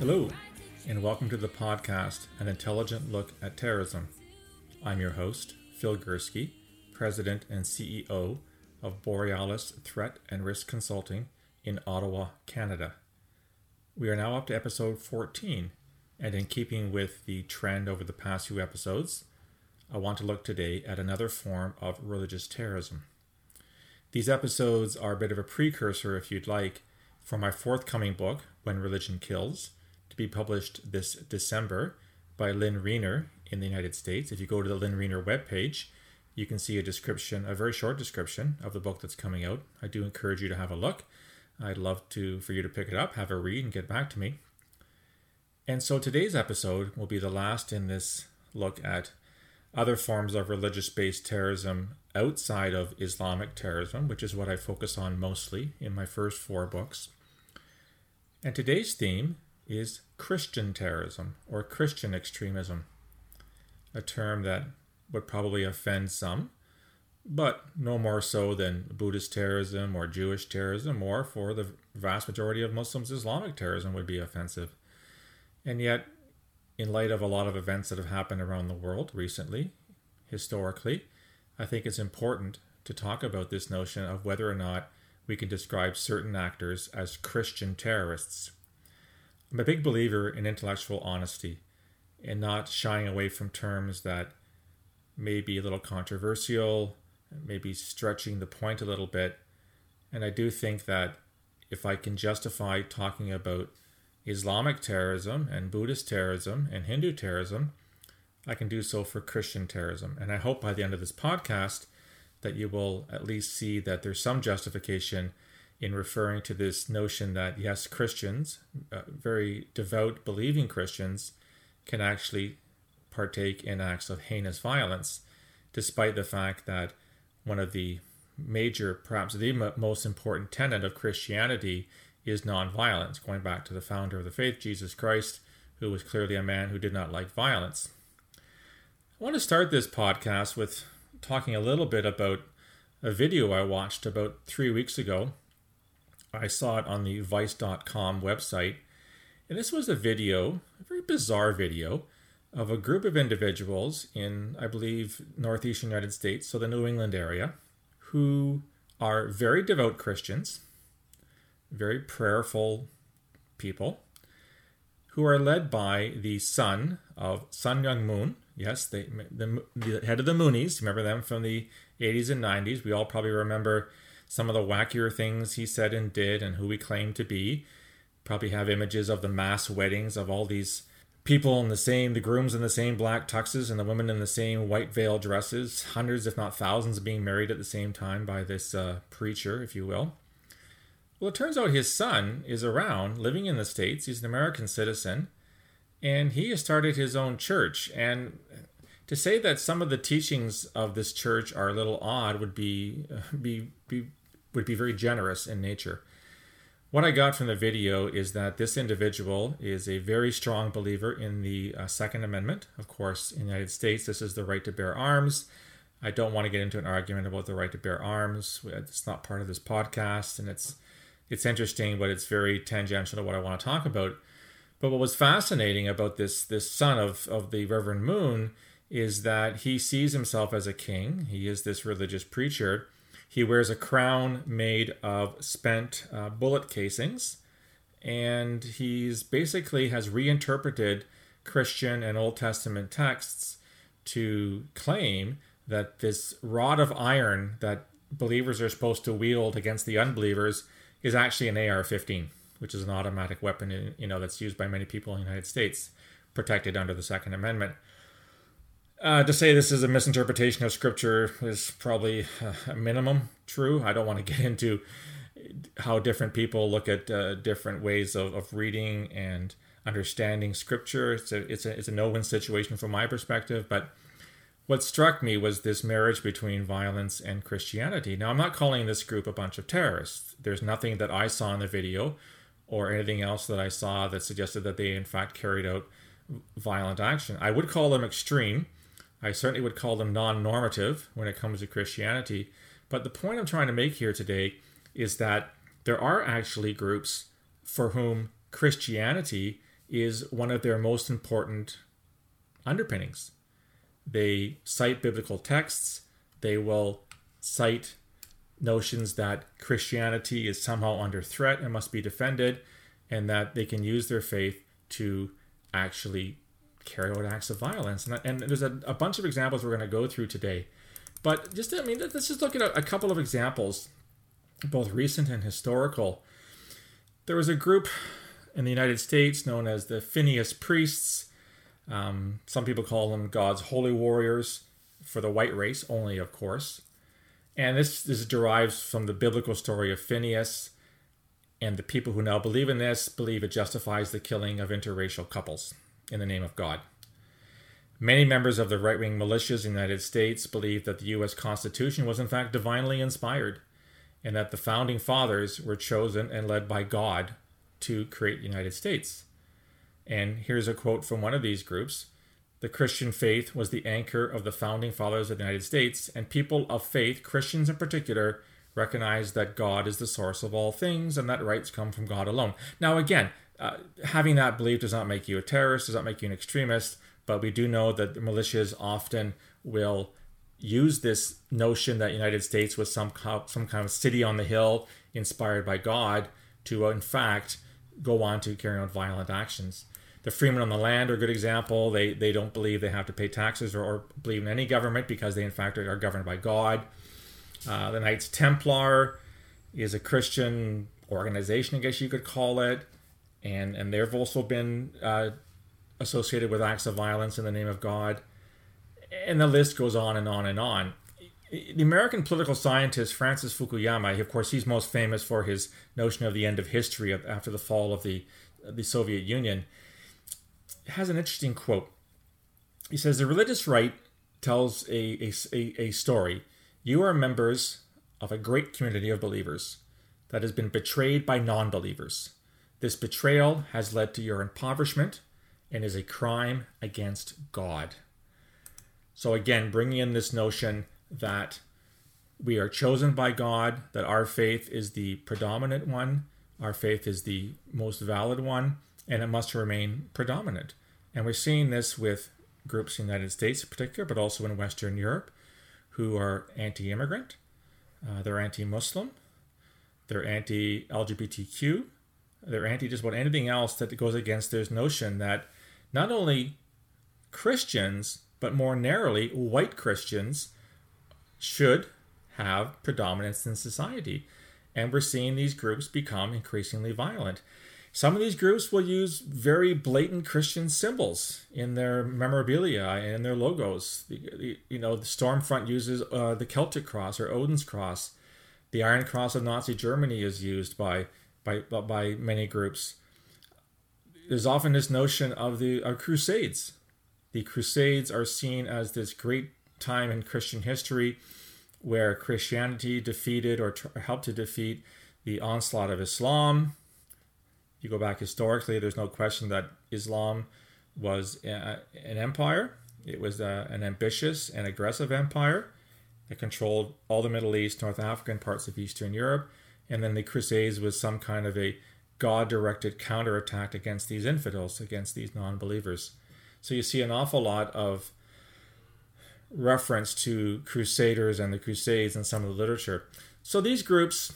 Hello, and welcome to the podcast, An Intelligent Look at Terrorism. I'm your host, Phil Gurski, President and CEO of Borealis Threat and Risk Consulting in Ottawa, Canada. We are now up to episode 14, and in keeping with the trend over the past few episodes, I want to look today at another form of religious terrorism. These episodes are a bit of a precursor, if you'd like, for my forthcoming book, When Religion Kills, to be published this December by Lynne Rienner in the United States. If you go to the Lynne Rienner webpage, you can see a description, a very short description of the book that's coming out. I do encourage you to have a look. I'd love to for you to pick it up, have a read, and get back to me. And so today's episode will be the last in this look at other forms of religious based terrorism outside of Islamic terrorism, which is what I focus on mostly in my first four books. And today's theme is Christian terrorism or Christian extremism, a term that would probably offend some, but no more so than Buddhist terrorism or Jewish terrorism, or for the vast majority of Muslims, Islamic terrorism would be offensive. And yet, in light of a lot of events that have happened around the world recently, historically, I think it's important to talk about this notion of whether or not we can describe certain actors as Christian terrorists. I'm a big believer in intellectual honesty and not shying away from terms that may be a little controversial, maybe stretching the point a little bit. And I do think that if I can justify talking about Islamic terrorism and Buddhist terrorism and Hindu terrorism, I can do so for Christian terrorism. And I hope by the end of this podcast that you will at least see that there's some justification in referring to this notion that yes, Christians, uh, very devout, believing Christians, can actually partake in acts of heinous violence, despite the fact that one of the major, perhaps the most important tenet of Christianity is nonviolence, going back to the founder of the faith, Jesus Christ, who was clearly a man who did not like violence. I want to start this podcast with talking a little bit about a video I watched about three weeks ago. I saw it on the Vice.com website. And this was a video, a very bizarre video, of a group of individuals in, I believe, northeastern United States, so the New England area, who are very devout Christians, very prayerful people, who are led by the son of Sun Myung Moon. Yes, they, the, the head of the Moonies. Remember them from the 80s and 90s. We all probably remember some of the wackier things he said and did and who he claimed to be. Probably have images of the mass weddings of all these people in the same, the grooms in the same black tuxes and the women in the same white veil dresses, hundreds, if not thousands, being married at the same time by this uh, preacher, if you will. Well, it turns out his son is around, living in the States. He's an American citizen, and he has started his own church. And to say that some of the teachings of this church are a little odd would be, uh, be, be would be very generous in nature. What I got from the video is that this individual is a very strong believer in the uh, Second Amendment. Of course, in the United States, this is the right to bear arms. I don't want to get into an argument about the right to bear arms. It's not part of this podcast, and it's it's interesting, but it's very tangential to what I want to talk about. But what was fascinating about this this son of of the Reverend Moon is that he sees himself as a king. He is this religious preacher he wears a crown made of spent uh, bullet casings, and he's basically has reinterpreted Christian and Old Testament texts to claim that this rod of iron that believers are supposed to wield against the unbelievers is actually an AR-15, which is an automatic weapon, you know, that's used by many people in the United States, protected under the Second Amendment. Uh, to say this is a misinterpretation of scripture is probably a minimum true. I don't want to get into how different people look at uh, different ways of, of reading and understanding scripture. It's a, it's a, it's a no win situation from my perspective. But what struck me was this marriage between violence and Christianity. Now, I'm not calling this group a bunch of terrorists. There's nothing that I saw in the video or anything else that I saw that suggested that they, in fact, carried out violent action. I would call them extreme I certainly would call them non normative when it comes to Christianity. But the point I'm trying to make here today is that there are actually groups for whom Christianity is one of their most important underpinnings. They cite biblical texts, they will cite notions that Christianity is somehow under threat and must be defended, and that they can use their faith to actually carry out acts of violence. And, and there's a, a, bunch of examples we're going to go through today. But just, I mean, let's just look at a, a couple of examples, both recent and historical. There was a group in the United States known as the Phineas Priests. Um, some people call them God's holy warriors for the white race, only, of course. And this, this derives from the biblical story of Phineas. And the people who now believe in this believe it justifies the killing of interracial couples in the name of God. Many members of the right wing militias in the United States believe that the U.S. Constitution was in fact divinely inspired and that the founding fathers were chosen and led by God to create the United States. And here's a quote from one of these groups The Christian faith was the anchor of the founding fathers of the United States, and people of faith, Christians in particular, recognize that God is the source of all things and that rights come from God alone. Now, again, uh, having that belief does not make you a terrorist, does not make you an extremist, but we do know that militias often will use this notion that United States was some some kind of city on the hill inspired by God to, uh, in fact, go on to carry out violent actions. The freemen on the land are a good example. They they don't believe they have to pay taxes or, or believe in any government because they in fact are governed by God. Uh, the Knights Templar is a Christian organization, I guess you could call it, and and they've also been uh, associated with acts of violence in the name of God, and the list goes on and on and on. The American political scientist Francis Fukuyama, of course, he's most famous for his notion of the end of history after the fall of the the Soviet Union. Has an interesting quote. He says the religious right tells a, a, a story you are members of a great community of believers that has been betrayed by non believers. This betrayal has led to your impoverishment and is a crime against God. So, again, bringing in this notion that we are chosen by God, that our faith is the predominant one, our faith is the most valid one, and it must remain predominant. And we're seeing this with groups in the United States in particular, but also in Western Europe who are anti immigrant, uh, they're anti Muslim, they're anti LGBTQ, they're anti just about anything else that goes against this notion that not only Christians, but more narrowly, white Christians should have predominance in society. And we're seeing these groups become increasingly violent. Some of these groups will use very blatant Christian symbols in their memorabilia and their logos. The, you know, the Stormfront uses uh, the Celtic cross or Odin's cross. The Iron Cross of Nazi Germany is used by by by many groups. There's often this notion of the of Crusades. The Crusades are seen as this great time in Christian history where Christianity defeated or helped to defeat the onslaught of Islam, you go back historically, there's no question that Islam was a, an empire. It was a, an ambitious and aggressive empire that controlled all the Middle East, North Africa, and parts of Eastern Europe. And then the Crusades was some kind of a God directed counterattack against these infidels, against these non believers. So you see an awful lot of reference to crusaders and the crusades in some of the literature. So these groups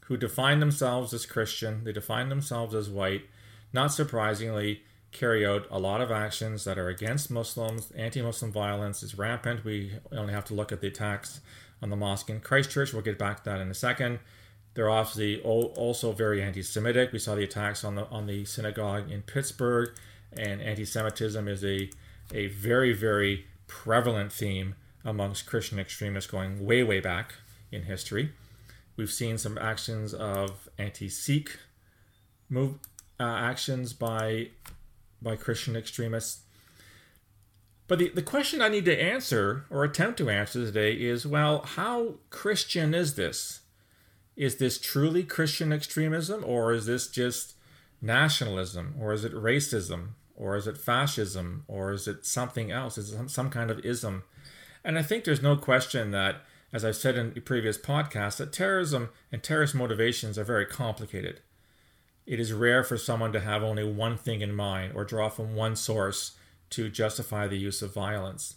who define themselves as Christian, they define themselves as white, not surprisingly, carry out a lot of actions that are against Muslims. Anti Muslim violence is rampant. We only have to look at the attacks on the mosque in Christchurch. We'll get back to that in a second. They're obviously also very anti Semitic. We saw the attacks on the, on the synagogue in Pittsburgh, and anti Semitism is a, a very, very prevalent theme amongst Christian extremists going way, way back in history. We've seen some actions of anti-Sikh move uh, actions by by Christian extremists. But the, the question I need to answer or attempt to answer today is well, how Christian is this? Is this truly Christian extremism or is this just nationalism or is it racism or is it fascism or is it something else? Is it some, some kind of ism? And I think there's no question that as I've said in previous podcasts, that terrorism and terrorist motivations are very complicated. it is rare for someone to have only one thing in mind or draw from one source to justify the use of violence.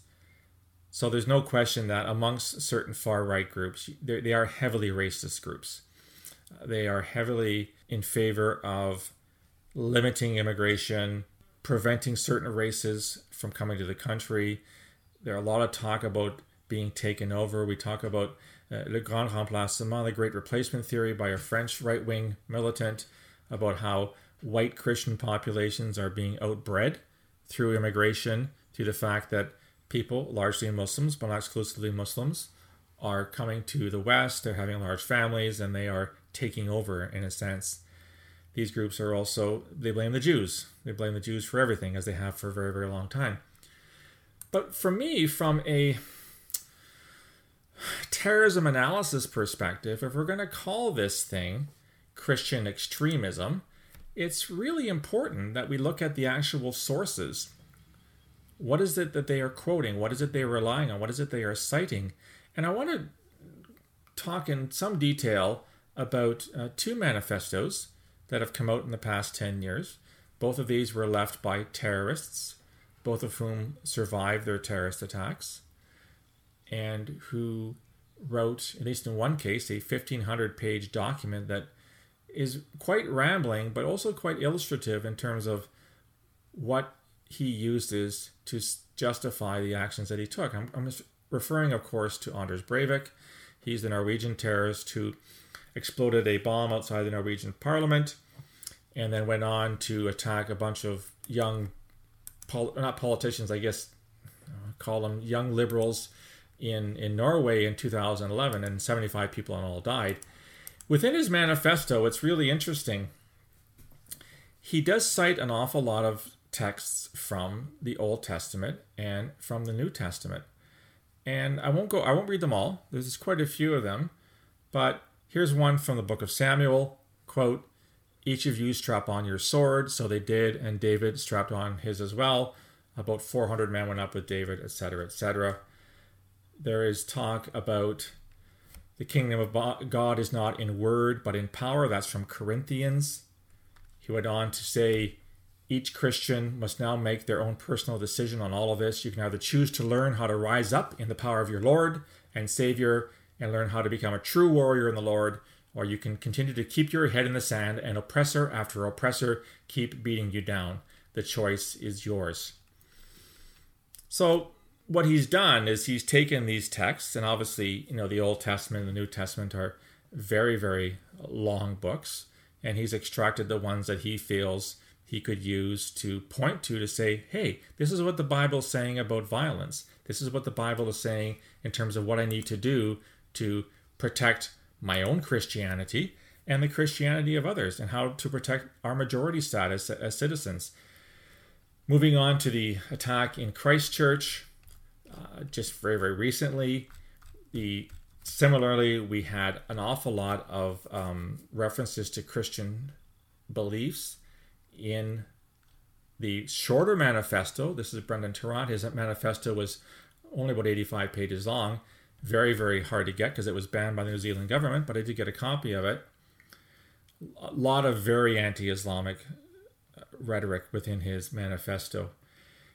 So there's no question that amongst certain far right groups, they are heavily racist groups. They are heavily in favor of limiting immigration, preventing certain races from coming to the country. There are a lot of talk about being taken over. We talk about uh, Le Grand Remplacement, the Great Replacement Theory by a French right wing militant, about how white Christian populations are being outbred through immigration, through the fact that people, largely Muslims, but not exclusively Muslims, are coming to the West, they're having large families, and they are taking over in a sense. These groups are also, they blame the Jews. They blame the Jews for everything, as they have for a very, very long time. But for me, from a terrorism analysis perspective, if we're going to call this thing Christian extremism, it's really important that we look at the actual sources what is it that they are quoting? What is it they are relying on? What is it they are citing? And I want to talk in some detail about uh, two manifestos that have come out in the past 10 years. Both of these were left by terrorists, both of whom survived their terrorist attacks, and who wrote, at least in one case, a 1500 page document that is quite rambling, but also quite illustrative in terms of what he uses to justify the actions that he took. I'm, I'm referring, of course, to Anders Breivik. He's the Norwegian terrorist who exploded a bomb outside the Norwegian parliament and then went on to attack a bunch of young, pol- not politicians, I guess, uh, call them young liberals in, in Norway in 2011, and 75 people in all died. Within his manifesto, it's really interesting. He does cite an awful lot of texts from the Old Testament and from the New Testament. And I won't go I won't read them all. There's quite a few of them, but here's one from the book of Samuel, quote, each of you strap on your sword. So they did, and David strapped on his as well. About 400 men went up with David, etc., etc. There is talk about the kingdom of God is not in word, but in power. That's from Corinthians. He went on to say, each Christian must now make their own personal decision on all of this. You can either choose to learn how to rise up in the power of your Lord and Savior and learn how to become a true warrior in the Lord, or you can continue to keep your head in the sand and oppressor after oppressor keep beating you down. The choice is yours. So, what he's done is he's taken these texts, and obviously, you know, the Old Testament and the New Testament are very, very long books, and he's extracted the ones that he feels he could use to point to to say, hey, this is what the Bible is saying about violence. This is what the Bible is saying in terms of what I need to do to protect my own Christianity and the Christianity of others, and how to protect our majority status as citizens. Moving on to the attack in Christchurch, uh, just very, very recently, the similarly we had an awful lot of um, references to Christian beliefs in the shorter manifesto. This is Brenton Tarrant. His manifesto was only about 85 pages long. Very, very hard to get because it was banned by the New Zealand government, but I did get a copy of it. A lot of very anti Islamic uh, rhetoric within his manifesto.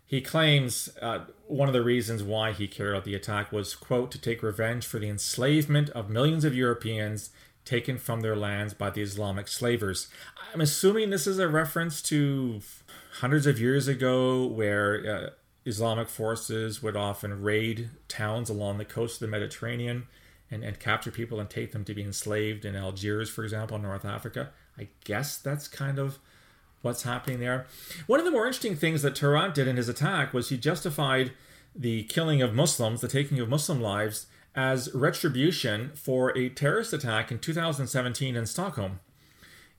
He claims uh, one of the reasons why he carried out the attack was, quote, to take revenge for the enslavement of millions of Europeans taken from their lands by the Islamic slavers. I'm assuming this is a reference to hundreds of years ago where uh, Islamic forces would often raid towns along the coast of the Mediterranean and, and capture people and take them to be enslaved in Algiers, for example, North Africa. I guess that's kind of what's happening there. One of the more interesting things that Tarrant did in his attack was he justified the killing of Muslims, the taking of Muslim lives, as retribution for a terrorist attack in 2017 in Stockholm,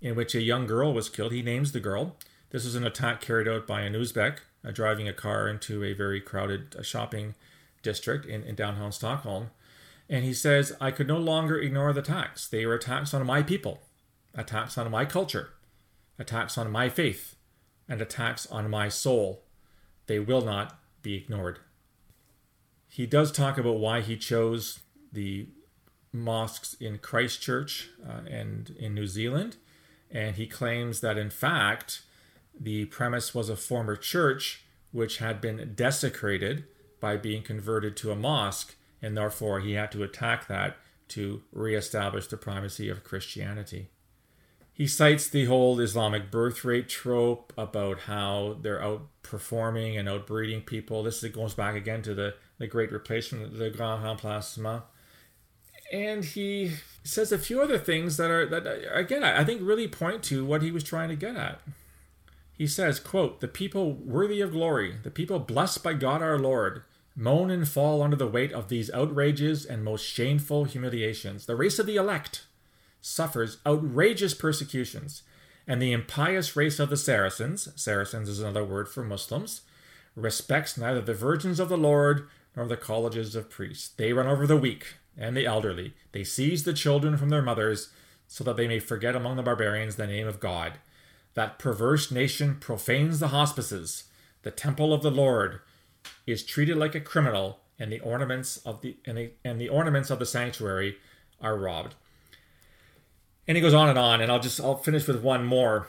in which a young girl was killed. He names the girl. This was an attack carried out by an Uzbek uh, driving a car into a very crowded uh, shopping district in, in downtown Stockholm. And he says, I could no longer ignore the attacks. They were attacks on my people, attacks on my culture, attacks on my faith, and attacks on my soul. They will not be ignored. He does talk about why he chose the mosques in Christchurch uh, and in New Zealand. And he claims that, in fact, the premise was a former church which had been desecrated by being converted to a mosque, and therefore he had to attack that to reestablish the primacy of Christianity. He cites the whole Islamic birth rate trope about how they're outperforming and outbreeding people. This goes back again to the, the great replacement, the grand remplacement. And he says a few other things that are that again I think really point to what he was trying to get at. He says, quote, the people worthy of glory, the people blessed by God our Lord, moan and fall under the weight of these outrages and most shameful humiliations. The race of the elect suffers outrageous persecutions, and the impious race of the Saracens, Saracens is another word for Muslims, respects neither the virgins of the Lord nor the colleges of priests. They run over the weak and the elderly. They seize the children from their mothers so that they may forget among the barbarians the name of God. That perverse nation profanes the hospices. The temple of the Lord is treated like a criminal, and the ornaments of the and the, and the ornaments of the sanctuary are robbed. And he goes on and on, and I'll just I'll finish with one more.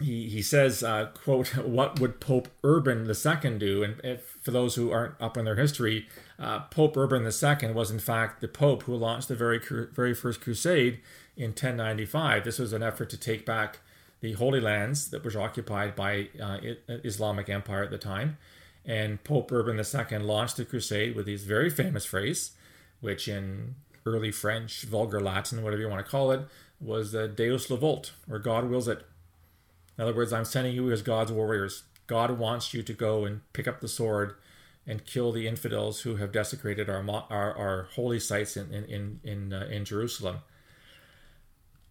He he says, uh, "quote What would Pope Urban II do?" And if, for those who aren't up on their history, uh, Pope Urban II was in fact the Pope who launched the very very first crusade in 1095. This was an effort to take back the Holy Lands that was occupied by uh, Islamic Empire at the time. And Pope Urban II launched the crusade with these very famous phrase, which in early French, vulgar Latin, whatever you want to call it, was uh, Deus le volt, or God wills it. In other words, I'm sending you as God's warriors. God wants you to go and pick up the sword and kill the infidels who have desecrated our our, our holy sites in in in uh, in Jerusalem.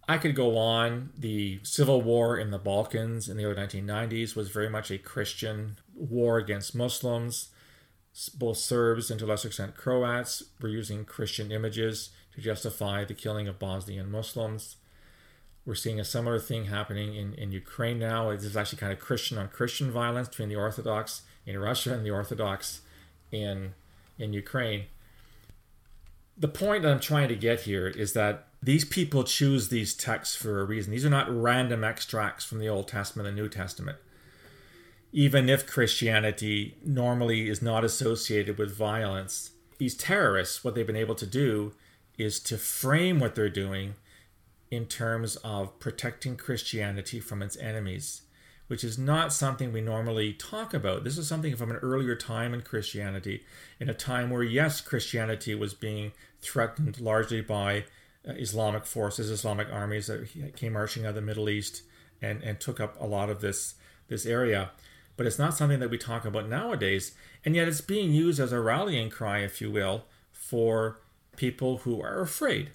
I could go on. The civil war in the Balkans in the early 1990s was very much a Christian war against Muslims. Both Serbs and to a lesser extent Croats were using Christian images to justify the killing of Bosnian Muslims. We're seeing a similar thing happening in, in Ukraine now. This is actually kind of Christian on Christian violence between the Orthodox in Russia and the Orthodox in, in Ukraine. The point that I'm trying to get here is that these people choose these texts for a reason. These are not random extracts from the Old Testament and New Testament. Even if Christianity normally is not associated with violence, these terrorists, what they've been able to do is to frame what they're doing in terms of protecting Christianity from its enemies, which is not something we normally talk about. This is something from an earlier time in Christianity, in a time where, yes, Christianity was being threatened largely by uh, Islamic forces, Islamic armies that came marching out of the Middle East and, and took up a lot of this, this area. But it's not something that we talk about nowadays, and yet it's being used as a rallying cry, if you will, for people who are afraid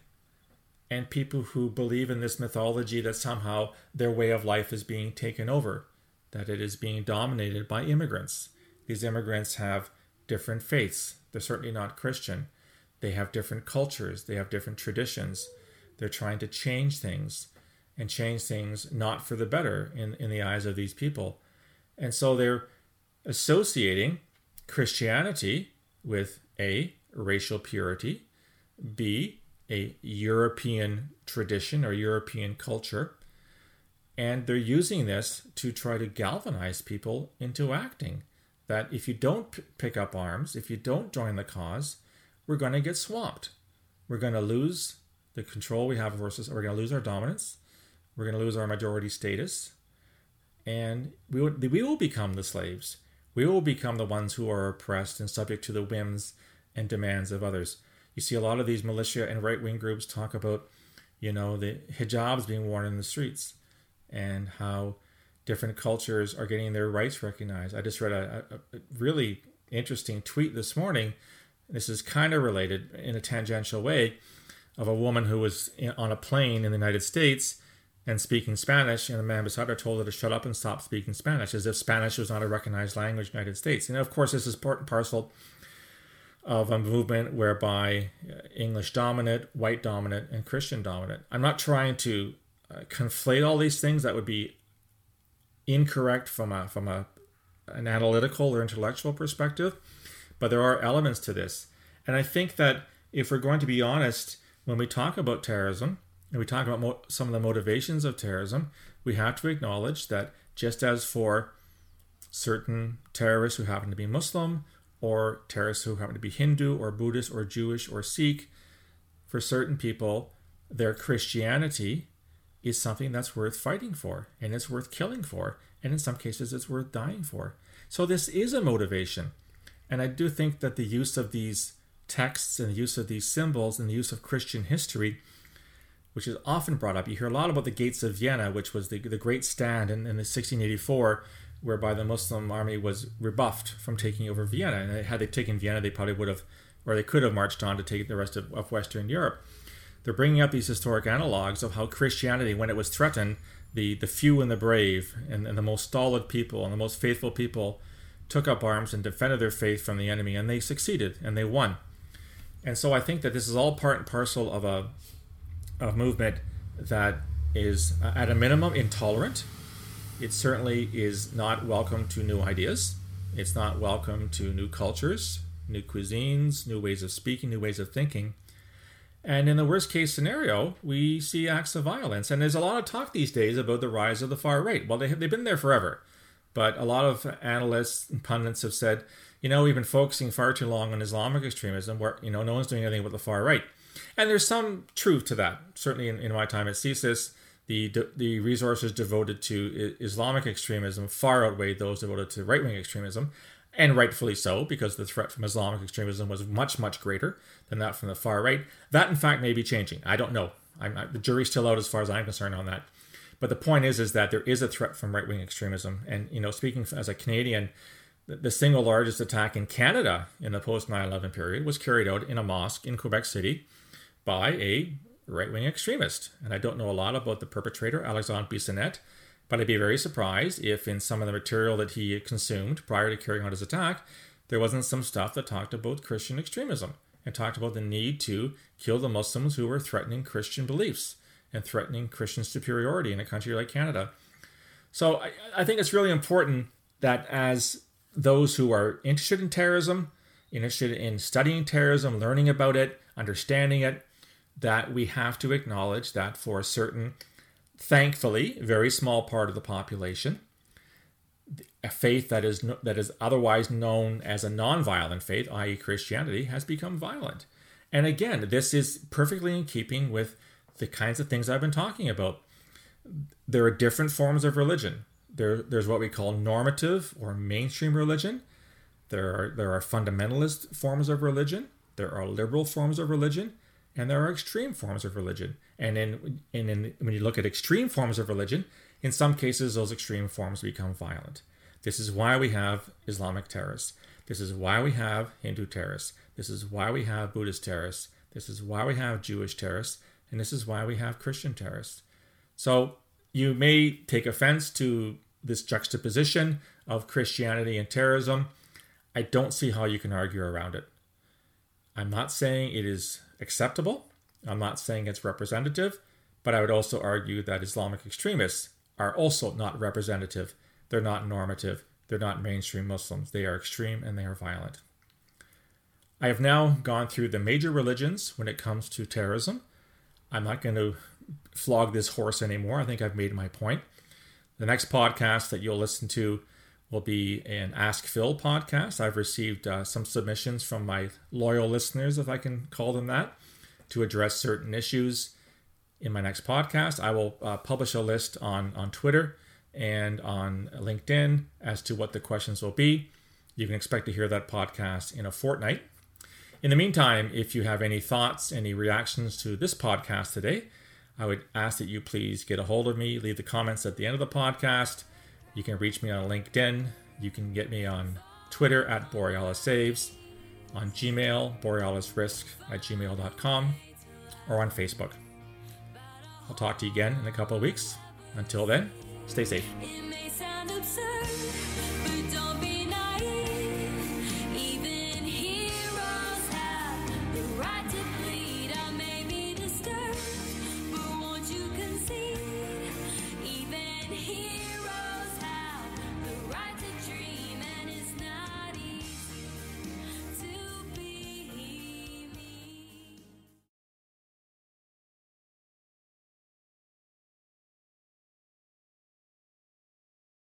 and people who believe in this mythology that somehow their way of life is being taken over, that it is being dominated by immigrants. These immigrants have different faiths. They're certainly not Christian. They have different cultures, they have different traditions. They're trying to change things and change things not for the better in, in the eyes of these people. And so they're associating Christianity with A, racial purity, B, a European tradition or European culture. And they're using this to try to galvanize people into acting. That if you don't p- pick up arms, if you don't join the cause, we're going to get swamped. We're going to lose the control we have versus, we're going to lose our dominance. We're going to lose our majority status. And we we will become the slaves. We will become the ones who are oppressed and subject to the whims and demands of others you see a lot of these militia and right wing groups talk about, you know, the hijabs being worn in the streets and how different cultures are getting their rights recognized. I just read a, a, a really interesting tweet this morning. This is kind of related in a tangential way of a woman who was in, on a plane in the United States and speaking Spanish, and the man beside her told her to shut up and stop speaking Spanish, as if Spanish was not a recognized language in the United States. And of course, this is part and parcel of a movement whereby uh, English dominant, white dominant, and Christian dominant. I'm not trying to uh, conflate all these things. That would be incorrect from a from a an analytical or intellectual perspective, but there are elements to this, and I think that if we're going to be honest when we talk about terrorism, and we talk about mo- some of the motivations of terrorism, we have to acknowledge that just as for certain terrorists who happen to be Muslim, or terrorists who happen to be Hindu, or Buddhist, or Jewish, or Sikh, for certain people, their Christianity is something that's worth fighting for, and it's worth killing for, and in some cases, it's worth dying for. So, this is a motivation. And I do think that the use of these texts and the use of these symbols and the use of Christian history, which is often brought up, you hear a lot about the Gates of Vienna, which was the, the great stand in, in the 1684, whereby the Muslim army was rebuffed from taking over Vienna. And had they taken Vienna, they probably would have, or they could have marched on to take the rest of, of Western Europe. They're bringing up these historic analogs of how Christianity, when it was threatened, the, the few and the brave and, and the most stolid people and the most faithful people took up arms and defended their faith from the enemy, and they succeeded and they won. And so I think that this is all part and parcel of a, a movement that is, uh, at a minimum, intolerant. It certainly is not welcome to new ideas. It's not welcome to new cultures, new cuisines, new ways of speaking, new ways of thinking. And in the worst case scenario, we see acts of violence. And there's a lot of talk these days about the rise of the far right. Well, they have, they've been there forever. But a lot of analysts and pundits have said, you know, we've been focusing far too long on Islamic extremism where, you know, no one's doing anything about the far right. And there's some truth to that. Certainly in, in my time at CSIS, the, the resources devoted to Islamic extremism far outweighed those devoted to right wing extremism and rightfully so, because the threat from Islamic extremism was much, much greater than that from the far right. That, in fact, may be changing. I don't know. I, the jury's still out as far as I'm concerned on that. But the point is, is that there is a threat from right wing extremism. And you know, speaking as a Canadian, the, the single largest attack in Canada in the post 9/11 period was carried out in a mosque in Quebec City by a right wing extremist. And I don't know a lot about the perpetrator, Alexandre Bissonnette but I'd be very surprised if, in some of the material that he consumed prior to carrying out his attack, there wasn't some stuff that talked about Christian extremism and talked about the need to kill the Muslims who were threatening Christian beliefs and threatening Christian superiority in a country like Canada. So I, I think it's really important that as those who are interested in terrorism, interested in studying terrorism, learning about it, understanding it, that we have to acknowledge that for a certain thankfully, very small part of the population, a faith that is that is otherwise known as a non-violent faith, i.e., Christianity, has become violent. And again, this is perfectly in keeping with the kinds of things I've been talking about. There are different forms of religion. There, there's what we call normative or mainstream religion. There are there are fundamentalist forms of religion. There are liberal forms of religion, and there are extreme forms of religion. And in, and in, when you look at extreme forms of religion, in some cases, those extreme forms become violent. This is why we have Islamic terrorists. This is why we have Hindu terrorists. This is why we have Buddhist terrorists. This is why we have Jewish terrorists. And this is why we have Christian terrorists. So you may take offense to this juxtaposition of Christianity and terrorism. I don't see how you can argue around it. I'm not saying it is acceptable. I'm not saying it's representative, but I would also argue that Islamic extremists are also not representative. They're not normative. They're not mainstream Muslims. They are extreme and they are violent. I have now gone through the major religions when it comes to terrorism. I'm not going to flog this horse anymore. I think I've made my point. The next podcast that you'll listen to will be an Ask Phil podcast. I've received uh, some submissions from my loyal listeners, if I can call them that to address certain issues in my next podcast. I will uh, publish a list on, on Twitter and on LinkedIn as to what the questions will be. You can expect to hear that podcast in a fortnight. In the meantime, if you have any thoughts, any reactions to this podcast today, I would ask that you please get a hold of me, leave the comments at the end of the podcast. You can reach me on LinkedIn. You can get me on Twitter at Borealis Saves on Gmail, borealisrisk at gmail.com, or on Facebook. I'll talk to you again in a couple of weeks. Until then, stay safe.